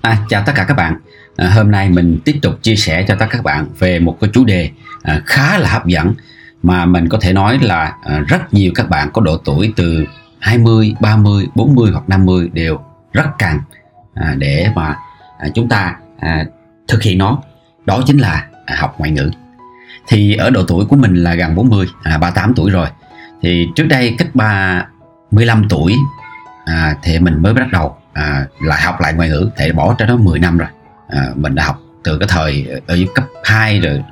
À, chào tất cả các bạn. À, hôm nay mình tiếp tục chia sẻ cho tất cả các bạn về một cái chủ đề à, khá là hấp dẫn mà mình có thể nói là à, rất nhiều các bạn có độ tuổi từ 20, 30, 40 hoặc 50 đều rất cần à, để mà à, chúng ta à, thực hiện nó. Đó chính là à, học ngoại ngữ. Thì ở độ tuổi của mình là gần 40, à, 38 tuổi rồi. Thì trước đây cách 3 15 tuổi à, thì mình mới bắt đầu à, lại học lại ngoại ngữ thì bỏ cho nó 10 năm rồi. À, mình đã học từ cái thời ở cấp 2 rồi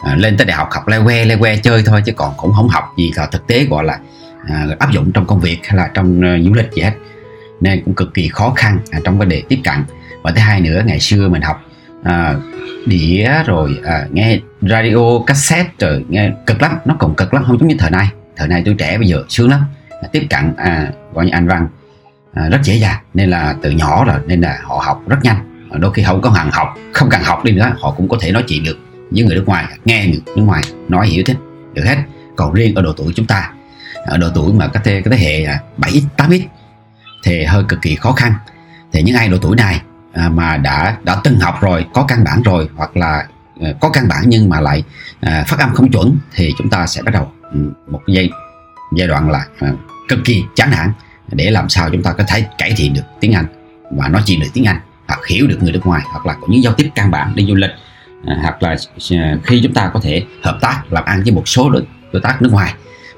à, lên tới đại học học le que le que chơi thôi chứ còn cũng không học gì là thực tế gọi là à, áp dụng trong công việc hay là trong uh, du lịch gì hết. Nên cũng cực kỳ khó khăn à, trong vấn đề tiếp cận. Và thứ hai nữa ngày xưa mình học à, đĩa rồi à, nghe radio cassette rồi nghe cực lắm nó còn cực lắm không giống như thời nay. Thời nay tôi trẻ bây giờ sướng lắm. À, tiếp cận à, gọi như anh văn à, rất dễ dàng. Nên là từ nhỏ rồi nên là họ học rất nhanh. Đôi khi không có hàng học không cần học đi nữa họ cũng có thể nói chuyện được với người nước ngoài nghe người nước ngoài nói hiểu thế được hết. Còn riêng ở độ tuổi chúng ta ở độ tuổi mà cái thế, cái thế hệ à, 7x 8x thì hơi cực kỳ khó khăn. Thì những ai độ tuổi này à, mà đã đã từng học rồi có căn bản rồi hoặc là à, có căn bản nhưng mà lại à, phát âm không chuẩn thì chúng ta sẽ bắt đầu ừ, một giai giai đoạn là à, cực kỳ chán nản để làm sao chúng ta có thể cải thiện được tiếng Anh và nói chuyện được tiếng Anh hoặc hiểu được người nước ngoài hoặc là có những giao tiếp căn bản đi du lịch à, hoặc là à, khi chúng ta có thể hợp tác làm ăn với một số đối, đối tác nước ngoài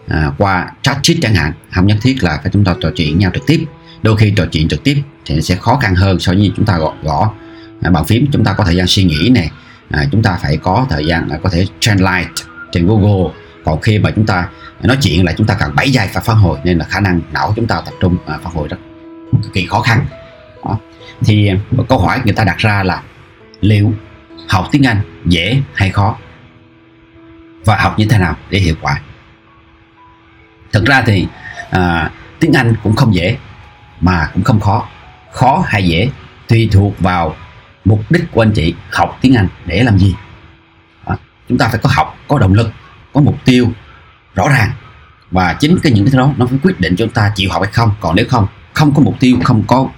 à, qua chat chít chẳng hạn không nhất thiết là phải chúng ta trò chuyện nhau trực tiếp. Đôi khi trò chuyện trực tiếp thì sẽ khó khăn hơn so với chúng ta gõ, gõ à, bàn phím. Chúng ta có thời gian suy nghĩ này à, chúng ta phải có thời gian à, có thể translate trên Google còn khi mà chúng ta nói chuyện là chúng ta cần 7 giây phải phản hồi nên là khả năng não chúng ta tập trung à, phản hồi rất cực kỳ khó khăn. Đó. thì à, một câu hỏi người ta đặt ra là liệu học tiếng Anh dễ hay khó? Và học như thế nào để hiệu quả? Thực ra thì à, tiếng Anh cũng không dễ mà cũng không khó. Khó hay dễ tùy thuộc vào mục đích của anh chị học tiếng Anh để làm gì. Đó. chúng ta phải có học có động lực có mục tiêu rõ ràng. Và chính cái những cái đó nó phải quyết định cho chúng ta chịu học hay không. Còn nếu không không có mục tiêu không có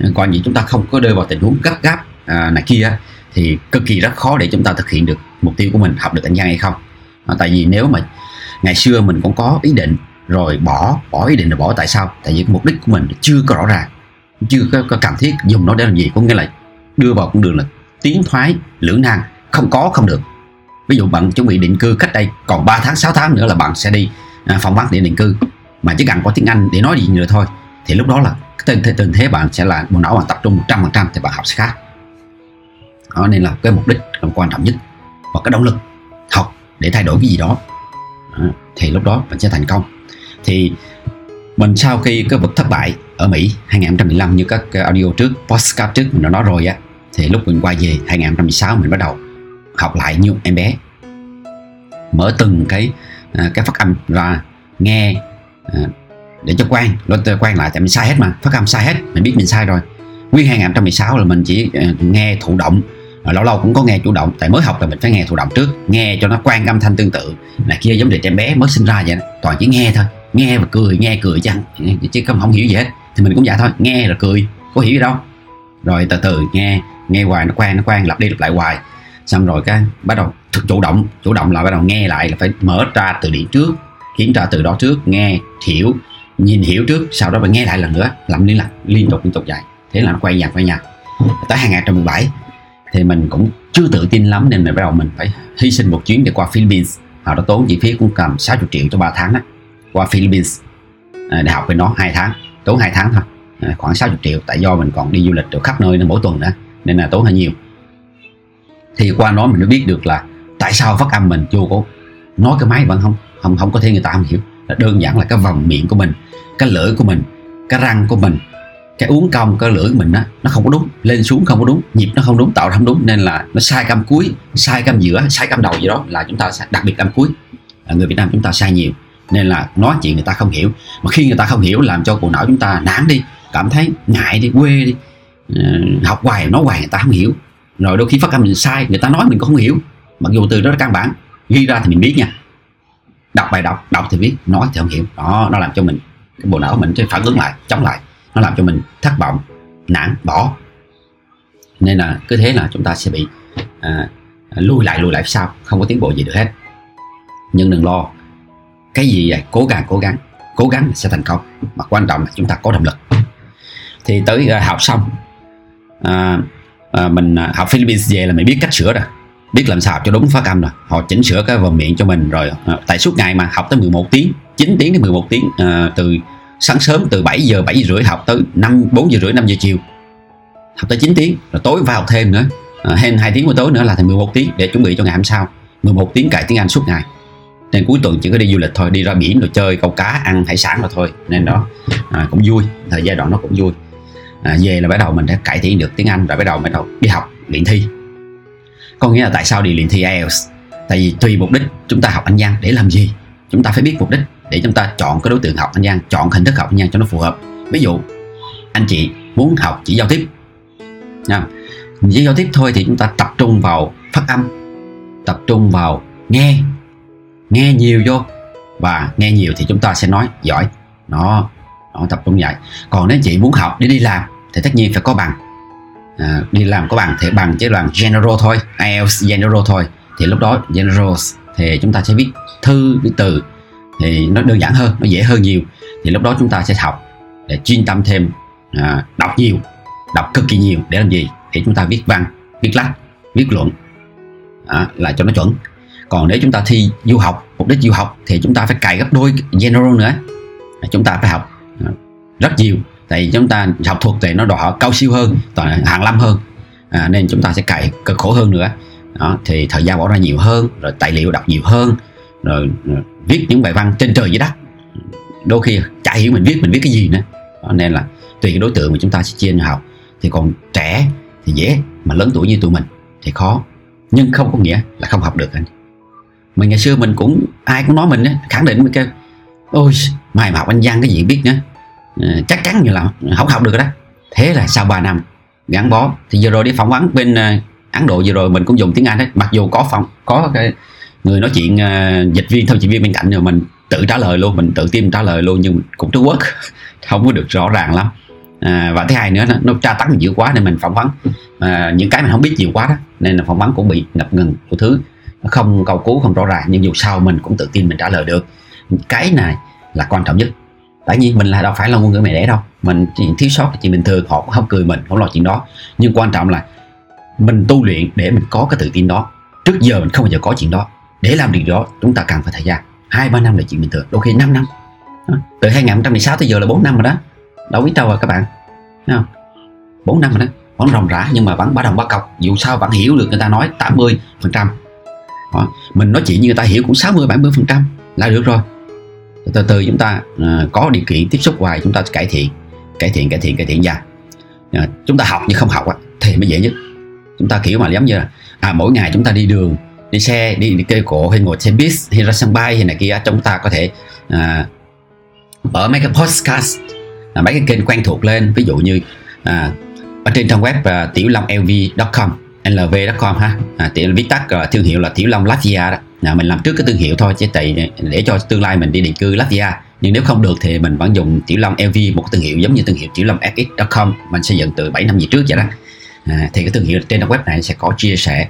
ờ, coi gì chúng ta không có rơi vào tình huống gấp gáp à, này kia thì cực kỳ rất khó để chúng ta thực hiện được mục tiêu của mình học được anh văn hay không. À, tại vì nếu mà ngày xưa mình cũng có ý định rồi bỏ bỏ ý định rồi bỏ tại sao? Tại vì cái mục đích của mình chưa có rõ ràng chưa có, có cần thiết dùng nó để làm gì có nghĩa là đưa vào con đường là tiến thoái lưỡng nan không có không được ví dụ bạn chuẩn bị định cư cách đây còn 3 tháng 6 tháng nữa là bạn sẽ đi à, phỏng vấn để định cư. Mà chỉ cần có tiếng Anh để nói gì nữa thôi. Thì lúc đó là tình thế, tình thế bạn sẽ là bộ não bạn tập trung 100% thì bạn học sẽ khác. Đó nên là cái mục đích là quan trọng nhất. Và cái động lực học để thay đổi cái gì đó, thì lúc đó bạn sẽ thành công. Thì mình sau khi cái vực thất bại ở Mỹ 2015 như các audio trước podcast trước mình đã nói rồi á thì lúc mình quay về 2016 mình bắt đầu học lại như em bé mở từng cái à, cái phát âm ra, nghe à, để cho quan nó quan lại, tại mình sai hết mà, phát âm sai hết, mình biết mình sai rồi nguyên 2016 là mình chỉ à, nghe thụ động lâu lâu cũng có nghe chủ động, tại mới học là mình phải nghe thụ động trước, nghe cho nó quan âm thanh tương tự là kia giống như trẻ bé mới sinh ra vậy đó. toàn chỉ nghe thôi, nghe và cười, nghe cười chăng chứ không không hiểu gì hết, thì mình cũng vậy thôi, nghe rồi cười, có hiểu gì đâu rồi từ từ, nghe nghe hoài nó quen nó quen, lặp đi lặp lại hoài xong rồi cái bắt đầu chủ động chủ động là bắt đầu nghe lại là phải mở ra từ điển trước, kiểm tra từ đó trước, nghe, hiểu, nhìn hiểu trước, sau đó phải nghe lại lần nữa, làm liên lạc liên tục liên tục vậy thế là nó quay dần quay nhặt tới 2017 thì mình cũng chưa tự tin lắm nên mình bắt đầu mình phải hy sinh một chuyến để qua Philippines. Họ đã tốn chi phí cũng cầm 60 triệu cho 3 tháng đó qua Philippines à, để học bên đó 2 tháng, tốn 2 tháng thôi. À, khoảng 60 triệu, tại do mình còn đi du lịch được khắp nơi nên mỗi tuần nữa, nên là tốn hơi nhiều thì qua nó mình mới biết được là tại sao phát âm mình vô có nói cái máy vẫn không không không có thể người ta không hiểu. Là đơn giản là cái vòng miệng của mình, cái lưỡi của mình, cái răng của mình, cái uống cong, cái lưỡi của mình á, nó không có đúng, lên xuống không có đúng, nhịp nó không đúng, tạo không đúng. Nên là nó sai cam cuối, sai cam giữa, sai cam đầu gì đó là chúng ta đặc biệt cam cuối. Là người Việt Nam chúng ta sai nhiều. Nên là nói chuyện người ta không hiểu. Mà khi người ta không hiểu làm cho bộ não chúng ta nản đi, cảm thấy ngại đi, quê đi ờ, học hoài, nói hoài người ta không hiểu rồi đôi khi phát âm mình sai người ta nói mình cũng không hiểu. Mặc dù từ đó là căn bản ghi ra thì mình biết nha. Đọc bài đọc đọc thì biết nói thì không hiểu. Đó nó làm cho mình cái bộ não mình phản ứng lại chống lại. Nó làm cho mình thất vọng nản bỏ. Nên là cứ thế là chúng ta sẽ bị à, à lùi lại lùi lại sau. Không có tiến bộ gì được hết. Nhưng đừng lo. Cái gì vậy? Cố gắng cố gắng. Cố gắng sẽ thành công. Mà quan trọng là chúng ta có động lực. Thì tới à, học xong à, à, mình à, học Philippines về là mình biết cách sửa rồi. Biết làm sao cho đúng phát âm rồi. Họ chỉnh sửa cái vần miệng cho mình rồi à, tại suốt ngày mà học tới 11 tiếng 9 tiếng đến 11 tiếng à, từ sáng sớm từ 7 giờ 7 giờ rưỡi học tới 5 4 giờ rưỡi 5 giờ chiều. Học tới 9 tiếng rồi tối vào thêm nữa à, thêm 2 tiếng buổi tối nữa là thành 11 tiếng để chuẩn bị cho ngày hôm sau. 11 tiếng cải tiếng Anh suốt ngày. Nên cuối tuần chỉ có đi du lịch thôi đi ra biển rồi chơi câu cá ăn hải sản rồi thôi. Nên đó à, cũng vui thời giai đoạn nó cũng vui à, về là bắt đầu mình đã cải thiện được tiếng Anh rồi bắt đầu bắt đầu đi học luyện thi. Có nghĩa là tại sao đi luyện thi IELTS? Tại vì tùy mục đích chúng ta học anh văn để làm gì? Chúng ta phải biết mục đích để chúng ta chọn cái đối tượng học anh văn chọn hình thức học anh văn cho nó phù hợp. Ví dụ anh chị muốn học chỉ giao tiếp. Nha. Chỉ giao tiếp thôi thì chúng ta tập trung vào phát âm tập trung vào nghe. Nghe nhiều vô và nghe nhiều thì chúng ta sẽ nói giỏi. Nó nó tập trung vậy còn nếu chị muốn học để đi làm thì tất nhiên phải có bằng. À, đi làm có bằng thì bằng chỉ bằng general thôi IELTS general thôi. Thì lúc đó general thì chúng ta sẽ viết thư viết từ. Thì nó đơn giản hơn nó dễ hơn nhiều. Thì lúc đó chúng ta sẽ học để chuyên tâm thêm à, đọc nhiều đọc cực kỳ nhiều để làm gì? Thì chúng ta viết văn viết lách viết luận. À, là cho nó chuẩn. Còn nếu chúng ta thi du học mục đích du học thì chúng ta phải cài gấp đôi general nữa. Chúng ta phải học à, rất nhiều tại vì chúng ta học thuật thì nó đòi hỏi cao siêu hơn toàn hàng lâm hơn. À, nên chúng ta sẽ cày cực khổ hơn nữa. Đó, thì thời gian bỏ ra nhiều hơn rồi tài liệu đọc nhiều hơn rồi, viết những bài văn trên trời dưới đất. Đôi khi chả hiểu mình viết mình viết cái gì nữa. Đó, nên là tùy cái đối tượng mà chúng ta sẽ chia nhau học. Thì còn trẻ thì dễ mà lớn tuổi như tụi mình thì khó. Nhưng không có nghĩa là không học được anh. Mình ngày xưa mình cũng ai cũng nói mình á khẳng định mình kêu ôi mày mà học anh văn cái gì biết nữa. Ờ, chắc chắn như là không học được đó. Thế là sau 3 năm gắn bó thì vừa rồi đi phỏng vấn bên ờ, Ấn Độ vừa rồi mình cũng dùng tiếng Anh đấy. Mặc dù có phòng có cái người nói chuyện uh, dịch viên thông dịch viên bên cạnh rồi mình tự trả lời luôn mình tự tin trả lời luôn nhưng cũng trước quốc không có được rõ ràng lắm. À, và thứ hai nữa nó, nó tra tấn nhiều quá nên mình phỏng vấn. À, những cái mình không biết nhiều quá đó nên là phỏng vấn cũng bị ngập ngừng của thứ. Không cầu cứu không rõ ràng nhưng dù sao mình cũng tự tin mình trả lời được. Cái này là quan trọng nhất tại nhiên mình là, đâu phải là ngôn ngữ mẹ đẻ đâu. Mình chỉ thiếu sót là chuyện bình thường họ cũng không cười mình, không lo chuyện đó. Nhưng quan trọng là mình tu luyện để mình có cái tự tin đó. Trước giờ mình không bao giờ có chuyện đó. Để làm điều đó, chúng ta cần phải thời gian. Hai, ba năm là chuyện bình thường đôi khi 5 năm từ 2016 tới giờ là 4 năm rồi đó. Đâu biết đâu rồi các bạn. Thấy không? 4 năm rồi đó. Vẫn ròng rã nhưng mà vẫn bắt đồng bắt cọc. Dù sao vẫn hiểu được người ta nói 80 phần trăm. Mình nói chuyện như người ta hiểu cũng 60 70 phần trăm là được rồi từ từ chúng ta à, có điều kiện tiếp xúc hoài chúng ta cải thiện cải thiện cải thiện cải thiện dần à, chúng ta học nhưng không học á, thì mới dễ nhất. Chúng ta kiểu mà giống như là à, mỗi ngày chúng ta đi đường đi xe đi, đi cây cổ hay ngồi xe bus hay ra sân bay hay này kia chúng ta có thể à, mở mấy cái podcast à, mấy cái kênh quen thuộc lên. Ví dụ như à, ở trên trang web uh, tiểu long lv.com lv.com ha. À, tiểu viết tắt uh, thương hiệu là tiểu long latvia đó à, mình làm trước cái thương hiệu thôi chứ tại ờ, để cho tương lai mình đi định cư Latvia nhưng nếu không được thì mình vẫn dùng Tiểu Long LV một cái thương hiệu giống như thương hiệu Tiểu Long FX.com mình xây dựng từ 7 năm về trước vậy đó. À, thì cái thương hiệu trên web này sẽ có chia sẻ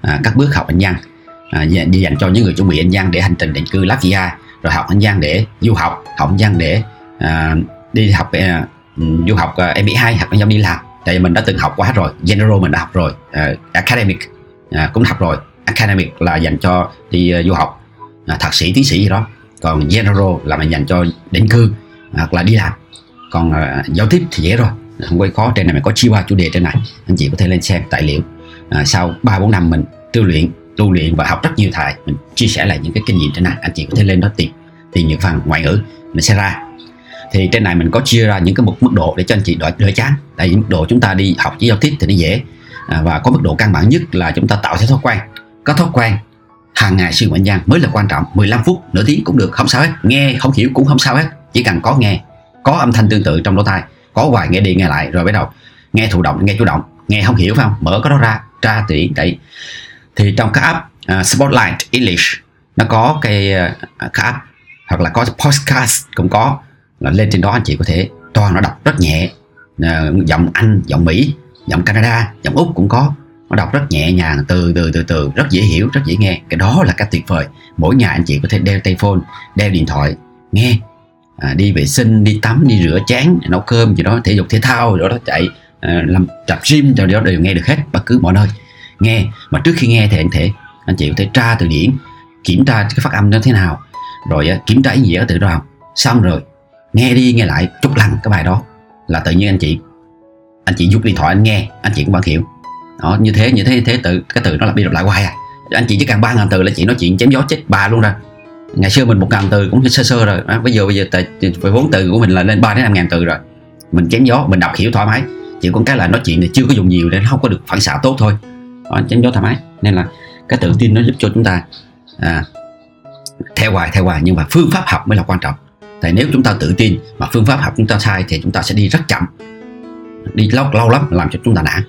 à, các bước học anh văn à, dành cho những người chuẩn bị anh văn để hành trình định cư Latvia rồi học anh văn để du học học anh văn để à, đi học à, du học à, MBA học anh văn đi làm. Tại vì mình đã từng học quá rồi general mình đã học rồi à, academic à, cũng học rồi academic là dành cho đi uh, du học. Uh, thạc sĩ tiến sĩ gì đó. Còn general là mình dành cho định cư à, hoặc là đi làm. Còn uh, giao tiếp thì dễ rồi. Không quay khó trên này mình có chia ba chủ đề trên này. Anh chị có thể lên xem tài liệu. À, sau ba bốn năm mình tu luyện tu luyện và học rất nhiều thầy mình chia sẻ lại những cái kinh nghiệm trên này anh chị có thể lên đó tìm. Tìm những phần ngoại ngữ mình sẽ ra. Thì trên này mình có chia ra những cái mức mức độ để cho anh chị đỡ, đỡ chán. Tại vì mức độ chúng ta đi học chỉ giao tiếp thì nó dễ. À, và có mức độ căn bản nhất là chúng ta tạo theo thói quen có thói quen. Hàng ngày siêu ngoại gian mới là quan trọng. 15 phút nửa tiếng cũng được không sao hết. Nghe không hiểu cũng không sao hết. Chỉ cần có nghe có âm thanh tương tự trong lỗ tai có hoài nghe đi nghe lại rồi bắt đầu nghe thụ động nghe chủ động. Nghe không hiểu phải không? Mở cái đó ra tra tỉ tại thì trong cái app uh, Spotlight English nó có cái, uh, cái app hoặc là có podcast cũng có. Là lên trên đó anh chị có thể toàn nó đọc rất nhẹ. Uh, giọng Anh giọng Mỹ giọng Canada giọng úc cũng có nó đọc rất nhẹ nhàng từ từ từ từ rất dễ hiểu rất dễ nghe. Cái đó là cách tuyệt vời. Mỗi ngày anh chị có thể đeo tay phone đeo điện thoại nghe. À, đi vệ sinh đi tắm đi rửa chén nấu cơm gì đó thể dục thể thao rồi đó chạy à, làm tập gym rồi đó đều nghe được hết bất cứ mọi nơi. Nghe. Mà trước khi nghe thì anh thể anh chị có thể tra từ điển kiểm tra cái phát âm nó thế nào. Rồi kiểm tra ý nghĩa từ đó. Xong rồi nghe đi nghe lại chút lần cái bài đó. Là tự nhiên anh chị anh chị giúp điện thoại anh nghe anh chị cũng vẫn hiểu đó như thế như thế như thế tự cái từ nó là đi lặp lại hoài à. Anh chị chỉ cần ba ngàn từ là chị nói chuyện chém gió chết bà luôn rồi. Ngày xưa mình một ngàn từ cũng sơ sơ rồi. À, bây giờ bây giờ về vốn từ của mình là lên ba đến năm ngàn từ rồi. Mình chém gió mình đọc hiểu thoải mái. Chỉ có cái là nói chuyện thì chưa có dùng nhiều nên không có được phản xạ tốt thôi. Đó, chém gió thoải mái. Nên là cái tự tin nó giúp cho chúng ta à, theo hoài theo hoài. Nhưng mà phương pháp học mới là quan trọng. Tại nếu chúng ta tự tin mà phương pháp học chúng ta sai thì chúng ta sẽ đi rất chậm. Đi lâu lâu lắm làm cho chúng ta nản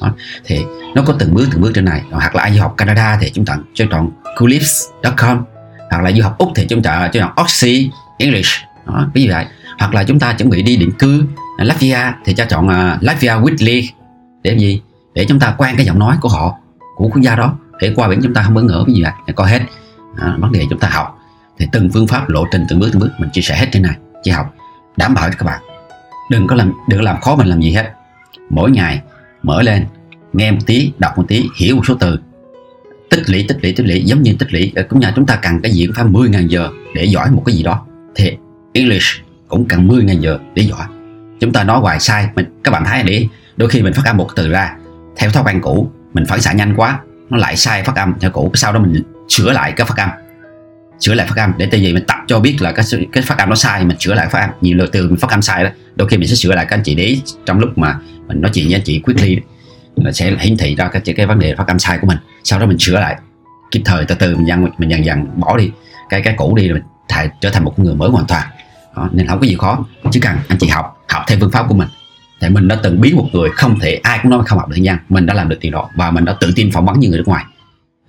đó. thì nó có từng bước từng bước trên này. Hoặc là ai du học Canada thì chúng ta cho chọn coolips.com hoặc là du học úc thì chúng ta cho chọn Oxy English. Đó, ví dụ vậy. Hoặc là chúng ta chuẩn bị đi định cư Latvia thì cho chọn uh, Latvia Weekly. Để gì? Để chúng ta quen cái giọng nói của họ của quốc gia đó. Để qua biển chúng ta không bỡ ngỡ cái gì vậy. Có hết. À, vấn đề chúng ta học. Thì từng phương pháp lộ trình từng bước từng bước. Mình chia sẻ hết trên này. Chị học. Đảm bảo cho các bạn. Đừng có làm đừng làm khó mình làm gì hết. Mỗi ngày mở lên, nghe một tí, đọc một tí, hiểu một số từ. Tích lũy tích lũy tích lũy, giống như tích lũy. Ở cũng nhà chúng ta cần cái gì cũng phải 10.000 giờ để giỏi một cái gì đó. Thì English cũng cần 10.000 giờ để giỏi. Chúng ta nói hoài sai, mình, các bạn thấy để đôi khi mình phát âm một từ ra, theo thói quen cũ, mình phản xạ nhanh quá, nó lại sai phát âm theo cũ, sau đó mình sửa lại cái phát âm sửa lại phát âm. Để tại vì mình tập cho biết là cái cái phát âm nó sai mình sửa lại phát âm. Nhiều lời từ mình phát âm sai đó đôi khi mình sẽ sửa lại. Các anh chị để trong lúc mà mình nói chuyện với anh chị quyết ly là sẽ hiển thị ra cái cái vấn đề phát âm sai của mình. Sau đó mình sửa lại kịp thời từ từ mình dần mình dần dần bỏ đi. Cái cái cũ đi rồi mình thay, trở thành một người mới hoàn toàn. Đó, nên không có gì khó chỉ cần anh chị học học theo phương pháp của mình. Thì mình đã từng biến một người không thể ai cũng nói không học được tiếng Anh mình đã làm được điều đó và mình đã tự tin phỏng vấn như người nước ngoài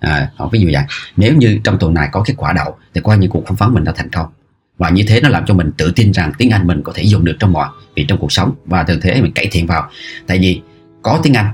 à, ví dụ vậy. Nếu như trong tuần này có kết quả đậu thì coi như cuộc phỏng vấn mình đã thành công. Và như thế nó làm cho mình tự tin rằng tiếng Anh mình có thể dùng được trong mọi việc trong cuộc sống. Và từ thế mình cải thiện vào. Tại vì có tiếng Anh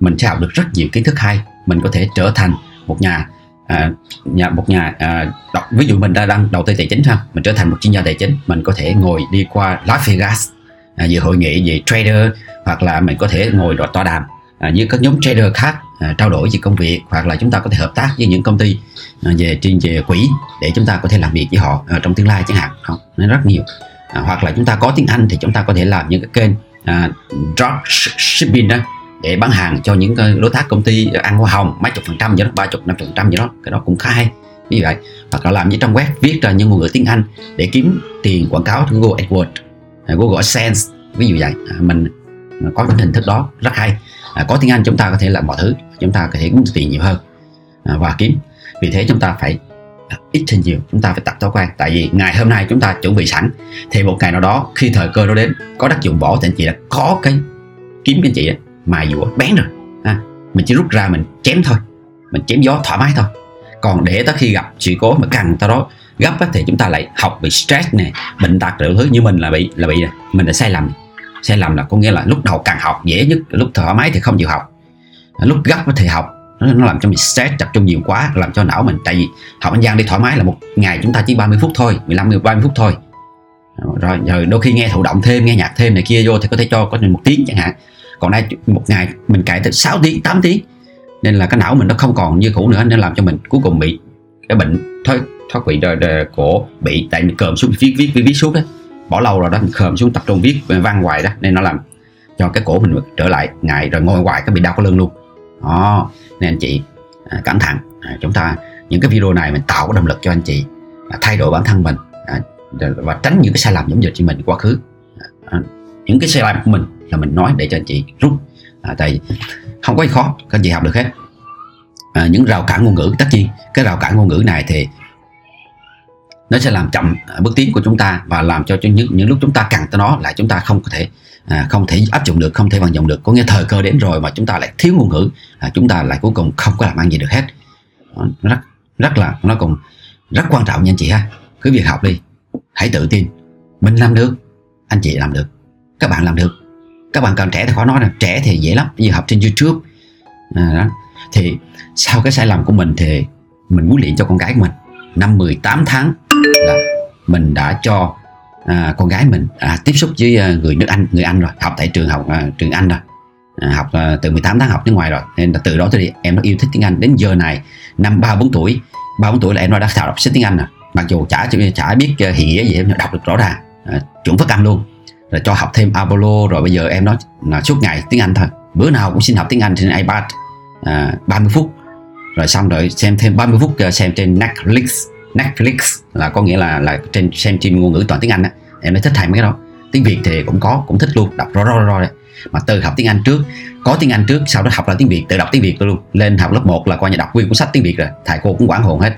mình sẽ học được rất nhiều kiến thức hay. Mình có thể trở thành một nhà à, nhà một nhà à, đọc, ví dụ mình đã đang đầu tư tài chính ha. Mình trở thành một chuyên gia tài chính mình có thể ngồi đi qua Las Vegas à, dự hội nghị về trader hoặc là mình có thể ngồi đọc tọa đàm à, như các nhóm trader khác à, trao đổi về công việc hoặc là chúng ta có thể hợp tác với những công ty à, về chuyên về quỹ để chúng ta có thể làm việc với họ à, trong tương lai chẳng hạn. Không nó rất nhiều. À, hoặc là chúng ta có tiếng Anh thì chúng ta có thể làm những cái kênh à, drop shipping đó để bán hàng cho những đối tác công ty ăn hoa hồng mấy chục phần trăm vậy đó ba chục năm phần trăm vậy đó. Cái đó cũng khá hay. Như vậy hoặc là làm những trong web viết ra những ngôn ngữ tiếng Anh để kiếm tiền quảng cáo từ Google AdWords à, Google AdSense ví dụ vậy. À, mình có những hình thức đó rất hay à, có tiếng Anh chúng ta có thể làm mọi thứ chúng ta có thể kiếm tiền nhiều hơn à, và kiếm. Vì thế chúng ta phải à, ít hơn nhiều chúng ta phải tập thói quen. Tại vì ngày hôm nay chúng ta chuẩn bị sẵn thì một ngày nào đó khi thời cơ nó đến có đất dụng võ thì anh chị đã có cái kiếm cái anh chị mài dũa bén rồi. À, mình chỉ rút ra mình chém thôi mình chém gió thoải mái thôi. Còn để tới khi gặp sự cố mà cần tới đó gấp thì chúng ta lại học bị stress này bệnh tật đủ thứ như mình là bị là bị này. mình đã sai lầm sai lầm là có nghĩa là lúc đầu càng học dễ nhất lúc thoải mái thì không chịu học. Lúc gấp thì học nó, nó làm cho mình stress tập trung nhiều quá làm cho não mình tại vì học anh giang đi thoải mái là một ngày chúng ta chỉ 30 phút thôi 15 30 phút thôi. Rồi rồi đôi khi nghe thụ động thêm nghe nhạc thêm này kia vô thì có thể cho có một tiếng chẳng hạn. Còn đây một ngày mình cài tới 6 tiếng 8 tiếng. Nên là cái não mình nó không còn như cũ nữa nên làm cho mình cuối cùng bị cái bệnh thoát thoát vị cổ bị tại mình cơm xuống viết viết viết, viết suốt đó bỏ lâu rồi đó mình khờm xuống tập trung viết văn hoài đó nên nó làm cho cái cổ mình trở lại ngại rồi ngồi hoài cái bị đau cái lưng luôn. Đó nên anh chị à, cẩn thận. À, chúng ta những cái video này mình tạo cái động lực cho anh chị à, thay đổi bản thân mình à, và tránh những cái sai lầm giống như chị mình quá khứ. À, những cái sai lầm của mình là mình nói để cho anh chị rút. À, tại không có gì khó các anh chị học được hết. À, những rào cản ngôn ngữ tất nhiên cái rào cản ngôn ngữ này thì nó sẽ làm chậm à, bước tiến của chúng ta và làm cho những những lúc chúng ta cần tới nó là chúng ta không có thể à, không thể áp dụng được không thể vận dụng được. Có nghĩa thời cơ đến rồi mà chúng ta lại thiếu ngôn ngữ à, chúng ta lại cuối cùng không có làm ăn gì được hết. Rất rất là nó cũng rất quan trọng nha anh chị ha. Cứ việc học đi hãy tự tin. Mình làm được anh chị làm được các bạn làm được. Các bạn còn trẻ thì khó nói là trẻ thì dễ lắm như học trên youtube. À, đó. thì sau cái sai lầm của mình thì mình muốn luyện cho con gái của mình. Năm 18 tháng là mình đã cho à, con gái mình à, tiếp xúc với à, người nước Anh người Anh rồi học tại trường học à, trường Anh rồi à, học à, từ 18 tháng học nước ngoài rồi nên là từ đó tới đi em nó yêu thích tiếng Anh. Đến giờ này năm ba bốn tuổi ba bốn tuổi là em nó đã thạo đọc sách tiếng Anh rồi. Mặc dù chả chả biết à, uh, nghĩa gì em đọc được rõ ràng à, chuẩn phát âm luôn. Rồi cho học thêm Apollo rồi bây giờ em nói là suốt ngày tiếng Anh thôi. Bữa nào cũng xin học tiếng Anh trên iPad à, 30 phút. Rồi xong rồi xem thêm 30 phút à, xem trên Netflix. Netflix là có nghĩa là là trên xem trên ngôn ngữ toàn tiếng Anh á. Em mới thích thầy mấy cái đó. Tiếng Việt thì cũng có cũng thích luôn đọc rõ rõ rõ đấy. Mà từ học tiếng Anh trước có tiếng Anh trước sau đó học là tiếng Việt tự đọc tiếng Việt luôn. Lên học lớp 1 là coi như đọc nguyên cuốn sách tiếng Việt rồi thầy cô cũng quản hồn hết.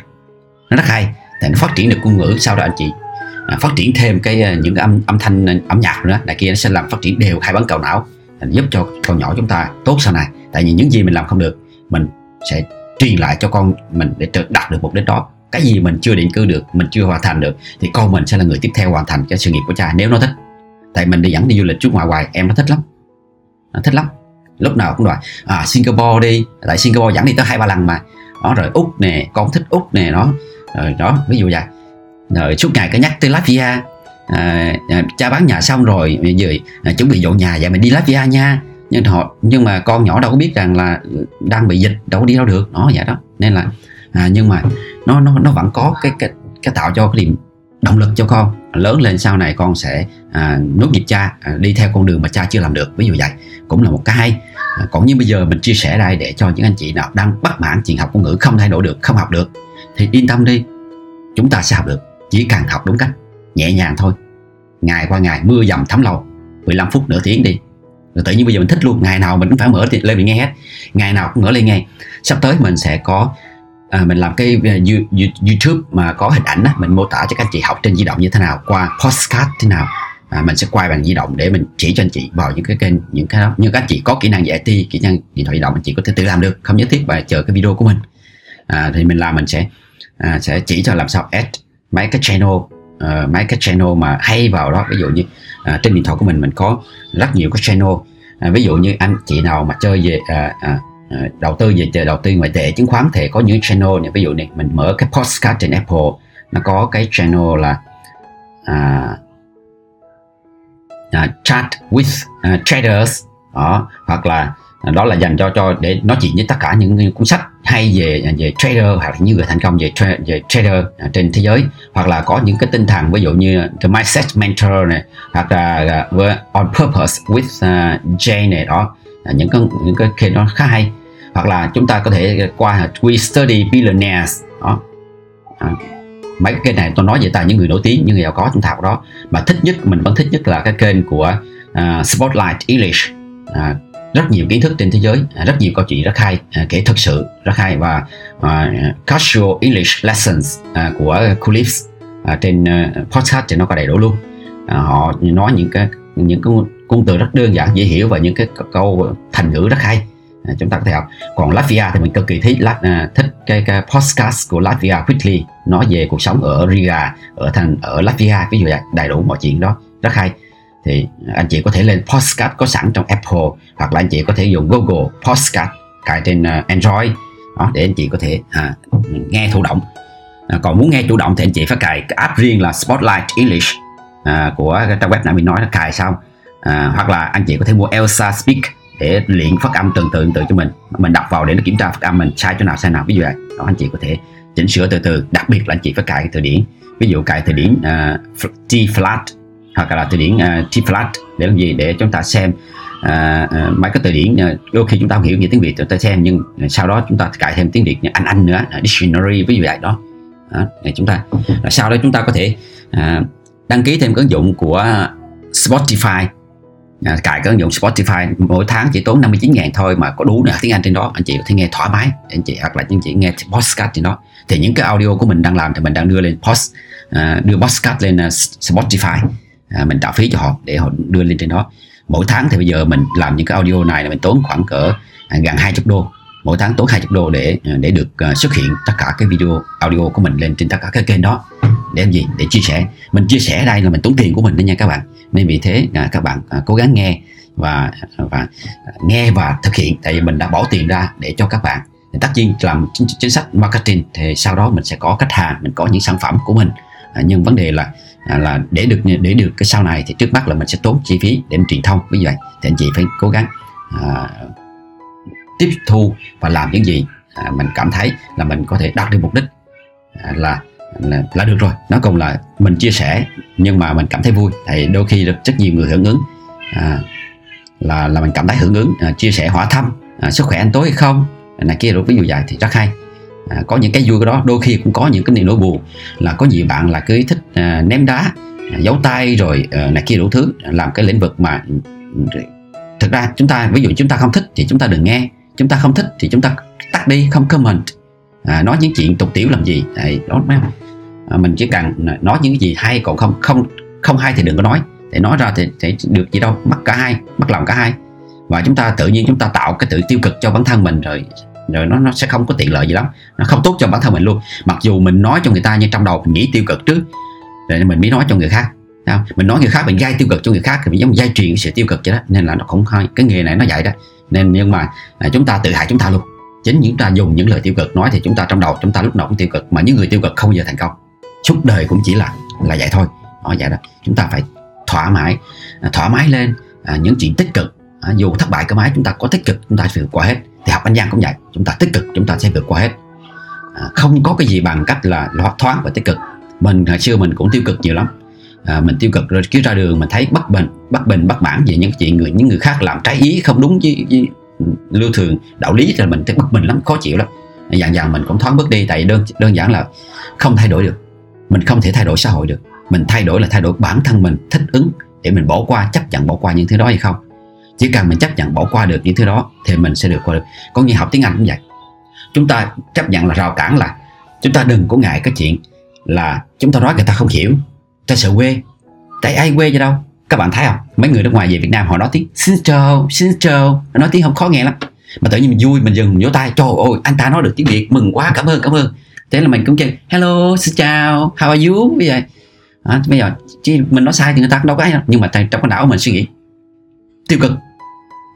Nó rất hay thì nó phát triển được ngôn ngữ sau đó anh chị à, phát triển thêm cái à, những cái âm âm thanh à, âm nhạc nữa. Này kia nó sẽ làm phát triển đều hai bán cầu não à, giúp cho con nhỏ chúng ta tốt sau này. Tại vì những gì mình làm không được mình sẽ truyền lại cho con mình để đạt được mục đích đó cái gì mình chưa định cư được mình chưa hoàn thành được thì con mình sẽ là người tiếp theo hoàn thành cái sự nghiệp của cha. Nếu nó thích tại mình đi dẫn đi du lịch trước ngoài hoài em nó thích lắm. Nó thích lắm. Lúc nào cũng đòi à Singapore đi. Tại Singapore dẫn đi tới hai ba lần mà. Đó rồi úc nè con thích úc nè đó. Rồi đó ví dụ vậy. Rồi suốt ngày cứ nhắc tới Latvia. À, à cha bán nhà xong rồi vậy giờ à, chuẩn bị dọn nhà vậy mình đi Latvia nha. Nhưng họ nhưng mà con nhỏ đâu có biết rằng là đang bị dịch đâu có đi đâu được. Nó vậy đó. Nên là à, nhưng mà nó nó nó vẫn có cái cái cái tạo cho cái điểm động lực cho con. Lớn lên sau này con sẽ à, nốt nhịp cha à, đi theo con đường mà cha chưa làm được ví dụ vậy. Cũng là một cái hay. À, còn như bây giờ mình chia sẻ đây để cho những anh chị nào đang bắt mãn chuyện học ngôn ngữ không thay đổi được không học được thì yên tâm đi. Chúng ta sẽ học được chỉ cần học đúng cách nhẹ nhàng thôi. Ngày qua ngày mưa dầm thấm lâu 15 phút nửa tiếng đi. Rồi tự nhiên bây giờ mình thích luôn ngày nào mình cũng phải mở lên mình nghe hết. Ngày nào cũng mở lên nghe. Sắp tới mình sẽ có à, mình làm cái à, YouTube mà có hình ảnh đó, mình mô tả cho các anh chị học trên di động như thế nào qua postcard thế nào. À, mình sẽ quay bằng di động để mình chỉ cho anh chị vào những cái kênh những cái đó. Nhưng các anh chị có kỹ năng về IT kỹ năng điện thoại di động anh chị có thể tự làm được. Không nhất thiết phải chờ cái video của mình. À, thì mình làm mình sẽ à, sẽ chỉ cho làm sao add mấy cái channel uh, mấy cái channel mà hay vào đó. Ví dụ như à, trên điện thoại của mình mình có rất nhiều cái channel. À, ví dụ như anh chị nào mà chơi về à, à, Ờ, đầu tư về đầu tư ngoại tệ. Chứng khoán thì có những channel này. Ví dụ này mình mở cái postcard trên Apple. Nó có cái channel là à, à, chat with uh, traders. Đó hoặc là à, đó là dành cho cho để nói chuyện với tất cả những, những cuốn sách hay về à, về trader hoặc là những người thành công về, tra, về trader trên thế giới. Hoặc là có những cái tinh thần ví dụ như the mindset mentor này hoặc là uh, on purpose with uh, Jay này đó. À, những cái những cái kênh nó khá hay. Hoặc là chúng ta có thể qua We Study Billionaires. Đó. À, mấy cái kênh này tôi nói về tài những người nổi tiếng những người giàu có chúng ta học đó. Mà thích nhất mình vẫn thích nhất là cái kênh của uh, Spotlight English. À, rất nhiều kiến thức trên thế giới. À, rất nhiều câu chuyện rất hay. Kể thật sự rất hay. Và uh, casual English lessons uh, của Coolifs uh, trên uh, podcast thì nó có đầy đủ luôn. À, họ nói những cái những cái Cụm từ rất đơn giản dễ hiểu và những cái câu thành ngữ rất hay. À, chúng ta có thể học. Còn Latvia thì mình cực kỳ thích à, thích cái, cái podcast của Latvia Quickly nói về cuộc sống ở Riga ở thành ở Latvia ví dụ vậy. Đầy đủ mọi chuyện đó. Rất hay. Thì anh chị có thể lên podcast có sẵn trong Apple hoặc là anh chị có thể dùng Google Podcast cài trên uh, Android. Đó, để anh chị có thể à, nghe thụ động. À, còn muốn nghe chủ động thì anh chị phải cài cái app riêng là Spotlight English. À, của cái trang web nãy mình nói là cài xong à, hoặc là anh chị có thể mua Elsa Speak để luyện phát âm từng từ từng từ cho mình. Mình đọc vào để nó kiểm tra phát âm mình sai chỗ nào sai nào. Ví dụ vậy. Đó anh chị có thể chỉnh sửa từ từ. Đặc biệt là anh chị phải cài từ điển. Ví dụ cài từ điển uh, T flat hoặc là từ điển uh, T flat để làm gì? Để chúng ta xem uh, uh, mấy cái từ điển uh, đôi khi chúng ta không hiểu gì tiếng việt chúng ta xem nhưng sau đó chúng ta cài thêm tiếng việt như anh anh nữa. Uh, dictionary ví dụ vậy đó, đó để chúng ta. Sau đó chúng ta có thể uh, đăng ký thêm cái ứng dụng của Spotify à, cài cái ứng dụng Spotify mỗi tháng chỉ tốn 59 ngàn thôi mà có đủ nè tiếng Anh trên đó anh chị có thể nghe thoải mái. Anh chị hoặc là anh chị nghe podcast trên đó. Thì những cái audio của mình đang làm thì mình đang đưa lên post à, đưa podcast lên uh, Spotify. À, mình trả phí cho họ để họ đưa lên trên đó. Mỗi tháng thì bây giờ mình làm những cái audio này là mình tốn khoảng cỡ à, gần 20 đô. Mỗi tháng tốn 20 đô để à, để được à, xuất hiện tất cả cái video audio của mình lên trên tất cả các kênh đó để làm gì? Để chia sẻ. Mình chia sẻ đây là mình tốn tiền của mình đó nha các bạn. Nên vì thế à, các bạn à, cố gắng nghe và à, và nghe và thực hiện. Tại vì mình đã bỏ tiền ra để cho các bạn. Thì tất nhiên làm chính, chính sách marketing thì sau đó mình sẽ có khách hàng mình có những sản phẩm của mình. À, nhưng vấn đề là à, là để được để được cái sau này thì trước mắt là mình sẽ tốn chi phí để truyền thông. Ví dụ vậy thì anh chị phải cố gắng à, tiếp thu và làm những gì à, mình cảm thấy là mình có thể đạt được mục đích à, là, là là được rồi. Nó cùng là mình chia sẻ nhưng mà mình cảm thấy vui. Thì đôi khi được rất nhiều người hưởng ứng. À, là là mình cảm thấy hưởng ứng à, chia sẻ hỏi thăm à, sức khỏe anh tối hay không này kia rồi ví dụ dài thì rất hay. À, có những cái vui cái đó đôi khi cũng có những cái niềm nỗi buồn. Là có nhiều bạn là cứ thích à, ném đá à, giấu tay rồi à, này kia đủ thứ làm cái lĩnh vực mà thực ra chúng ta ví dụ chúng ta không thích thì chúng ta đừng nghe. Chúng ta không thích thì chúng ta tắt đi không comment. À, nói những chuyện tục tiểu làm gì Đấy, đó à, mình chỉ cần nói những cái gì hay còn không không không hay thì đừng có nói. Để nói ra thì, thì được gì đâu mất cả hai mất lòng cả hai. Và chúng ta tự nhiên chúng ta tạo cái tự tiêu cực cho bản thân mình rồi rồi nó nó sẽ không có tiện lợi gì lắm. Nó không tốt cho bản thân mình luôn. Mặc dù mình nói cho người ta nhưng trong đầu mình nghĩ tiêu cực trước rồi mình mới nói cho người khác không? mình nói người khác mình gây tiêu cực cho người khác thì mình giống dây truyền cái sự tiêu cực vậy đó. Nên là nó không hay cái nghề này nó vậy đó. Nên nhưng mà à, chúng ta tự hại chúng ta luôn. Chính chúng ta dùng những lời tiêu cực nói thì chúng ta trong đầu chúng ta lúc nào cũng tiêu cực. Mà những người tiêu cực không bao giờ thành công suốt đời cũng chỉ là là vậy thôi. Họ vậy đó. Chúng ta phải thỏa mãn à, thỏa mái lên à, những chuyện tích cực. À, dù thất bại cái máy chúng ta có tích cực chúng ta sẽ vượt qua hết. Thì học anh giang cũng vậy chúng ta tích cực chúng ta sẽ vượt qua hết. À, không có cái gì bằng cách là thoáng và tích cực. Mình hồi xưa mình cũng tiêu cực nhiều lắm. À, mình tiêu cực rồi cứ ra đường mình thấy bất bình bất bình bất mãn về những chuyện người những người khác làm trái ý không đúng với, với lưu thường đạo lý thì mình thấy bất bình lắm khó chịu lắm. Dần dần mình cũng thoáng bước đi tại đơn đơn giản là không thay đổi được mình không thể thay đổi xã hội được. Mình thay đổi là thay đổi bản thân mình thích ứng để mình bỏ qua, chấp nhận bỏ qua những thứ đó hay không. Chỉ cần mình chấp nhận bỏ qua được những thứ đó thì mình sẽ được qua được. Có như học tiếng anh cũng vậy. Chúng ta chấp nhận là rào cản là chúng ta đừng có ngại cái chuyện là chúng ta nói người ta không hiểu. Ta sợ quê. Tại ai quê vậy đâu? Các bạn thấy không? Mấy người nước ngoài về Việt Nam họ nói tiếng xin chào xin chào nói tiếng không khó nghe lắm. Mà tự nhiên mình vui, mình dừng, mình vỗ tay. Trời ơi, anh ta nói được tiếng Việt. Mừng quá, cảm ơn cảm ơn thế là mình cũng chơi hello xin chào how are you? Bây giờ à, bây giờ chứ mình nói sai thì người ta cũng đâu có ai đâu. Nhưng mà trong cái não mình suy nghĩ tiêu cực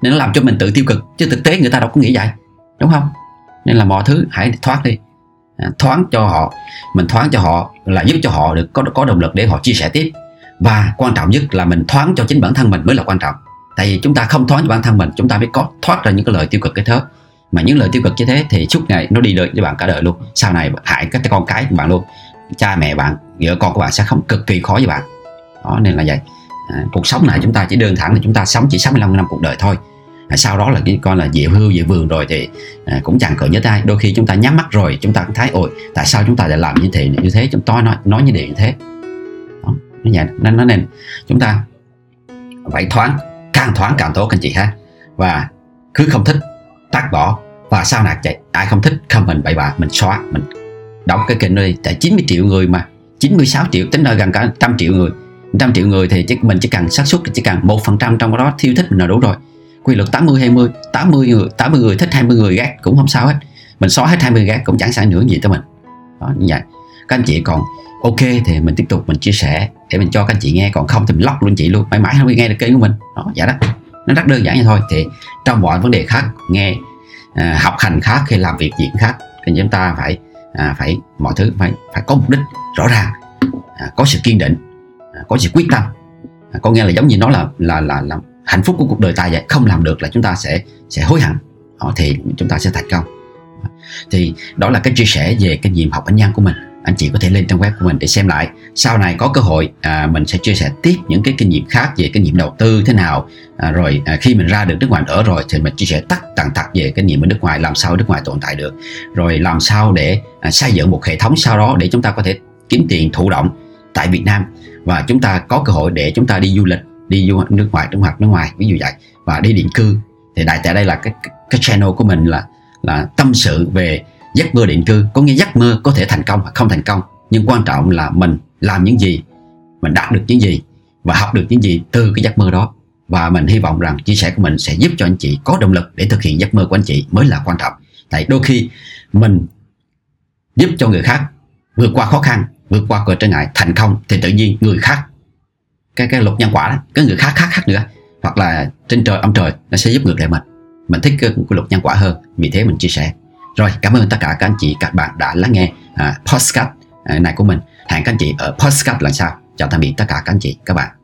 nên nó làm cho mình tự tiêu cực chứ thực tế người ta đâu có nghĩ vậy đúng không? Nên là mọi thứ hãy thoát đi à, thoáng cho họ mình thoáng cho họ là giúp cho họ được có có động lực để họ chia sẻ tiếp. Và quan trọng nhất là mình thoáng cho chính bản thân mình mới là quan trọng. Tại vì chúng ta không thoáng cho bản thân mình chúng ta mới có thoát ra những cái lời tiêu cực cái thớ mà những lời tiêu cực như thế thì suốt ngày nó đi lợi với bạn cả đời luôn. Sau này hại các con cái của bạn luôn. Cha mẹ bạn vợ con của bạn sẽ không cực kỳ khó với bạn. Đó nên là vậy. À, cuộc sống này chúng ta chỉ đơn giản là chúng ta sống chỉ 65 năm cuộc đời thôi. À, sau đó là cái con là dịu hưu dịu vườn rồi thì à, cũng chẳng cỡ nhớ ai. đôi khi chúng ta nhắm mắt rồi chúng ta cũng thấy ôi tại sao chúng ta lại làm như thế như thế? Chúng tôi nói nói như điều như thế. Đó, nó vậy. Nên nó nên chúng ta phải thoáng càng thoáng càng tốt anh chị ha. Và cứ không thích tắt bỏ. Và sau này chạy, ai không thích, comment bậy bạ, mình xóa, mình đóng cái kênh đi tại 90 triệu người mà. 96 triệu, tính nơi gần cả trăm triệu người. Trăm triệu người thì mình chỉ cần xác suất, chỉ cần một phần trăm trong đó, thiêu thích mình là đủ rồi. Quy luật 80 20 80 người 80 người thích 20 người ghét cũng không sao hết. Mình xóa hết 20 ghét cũng chẳng sao nữa gì tới mình. Đó, như vậy. Các anh chị còn ok thì mình tiếp tục mình chia sẻ để mình cho các anh chị nghe, còn không thì mình lóc luôn chị luôn, mãi mãi không nghe được kênh của mình. Đó, vậy đó nó rất đơn giản như thôi. Thì trong mọi vấn đề khác nghe à, học hành khác khi làm việc diễn khác thì chúng ta phải à, phải mọi thứ phải phải có mục đích rõ ràng. À, có sự kiên định à, có sự quyết tâm. À, có nghĩa là giống như nó là là là, là hạnh phúc của cuộc đời ta vậy. Không làm được là chúng ta sẽ sẽ hối hận. Ờ, thì chúng ta sẽ thành công. Thì đó là cái chia sẻ về cái nhiệm học anh nhân của mình anh chị có thể lên trang web của mình để xem lại. Sau này có cơ hội à, mình sẽ chia sẻ tiếp những cái kinh nghiệm khác về kinh nghiệm đầu tư thế nào. À, rồi à, khi mình ra được nước ngoài ở rồi thì mình chia sẻ tắt tần tật về kinh nghiệm ở nước ngoài làm sao nước ngoài tồn tại được. Rồi làm sao để à, xây dựng một hệ thống sau đó để chúng ta có thể kiếm tiền thụ động tại Việt Nam. Và chúng ta có cơ hội để chúng ta đi du lịch đi du nước ngoài nước ngoài nước ngoài ví dụ vậy. Và đi định cư. Thì đại tại đây là cái cái channel của mình là là tâm sự về giấc mơ định cư có nghĩa giấc mơ có thể thành công hoặc không thành công nhưng quan trọng là mình làm những gì mình đạt được những gì và học được những gì từ cái giấc mơ đó. Và mình hy vọng rằng chia sẻ của mình sẽ giúp cho anh chị có động lực để thực hiện giấc mơ của anh chị mới là quan trọng. Tại đôi khi mình giúp cho người khác vượt qua khó khăn vượt qua cửa trở ngại thành công thì tự nhiên người khác cái cái luật nhân quả đó cái người khác khác khác nữa. Hoặc là trên trời ông trời nó sẽ giúp ngược lại mình. Mình thích cái, cái luật nhân quả hơn vì thế mình chia sẻ rồi cảm ơn tất cả các anh chị các bạn đã lắng nghe uh, podcast à, này của mình. Hẹn các anh chị ở podcast lần sau. Chào tạm biệt tất cả các anh chị các bạn.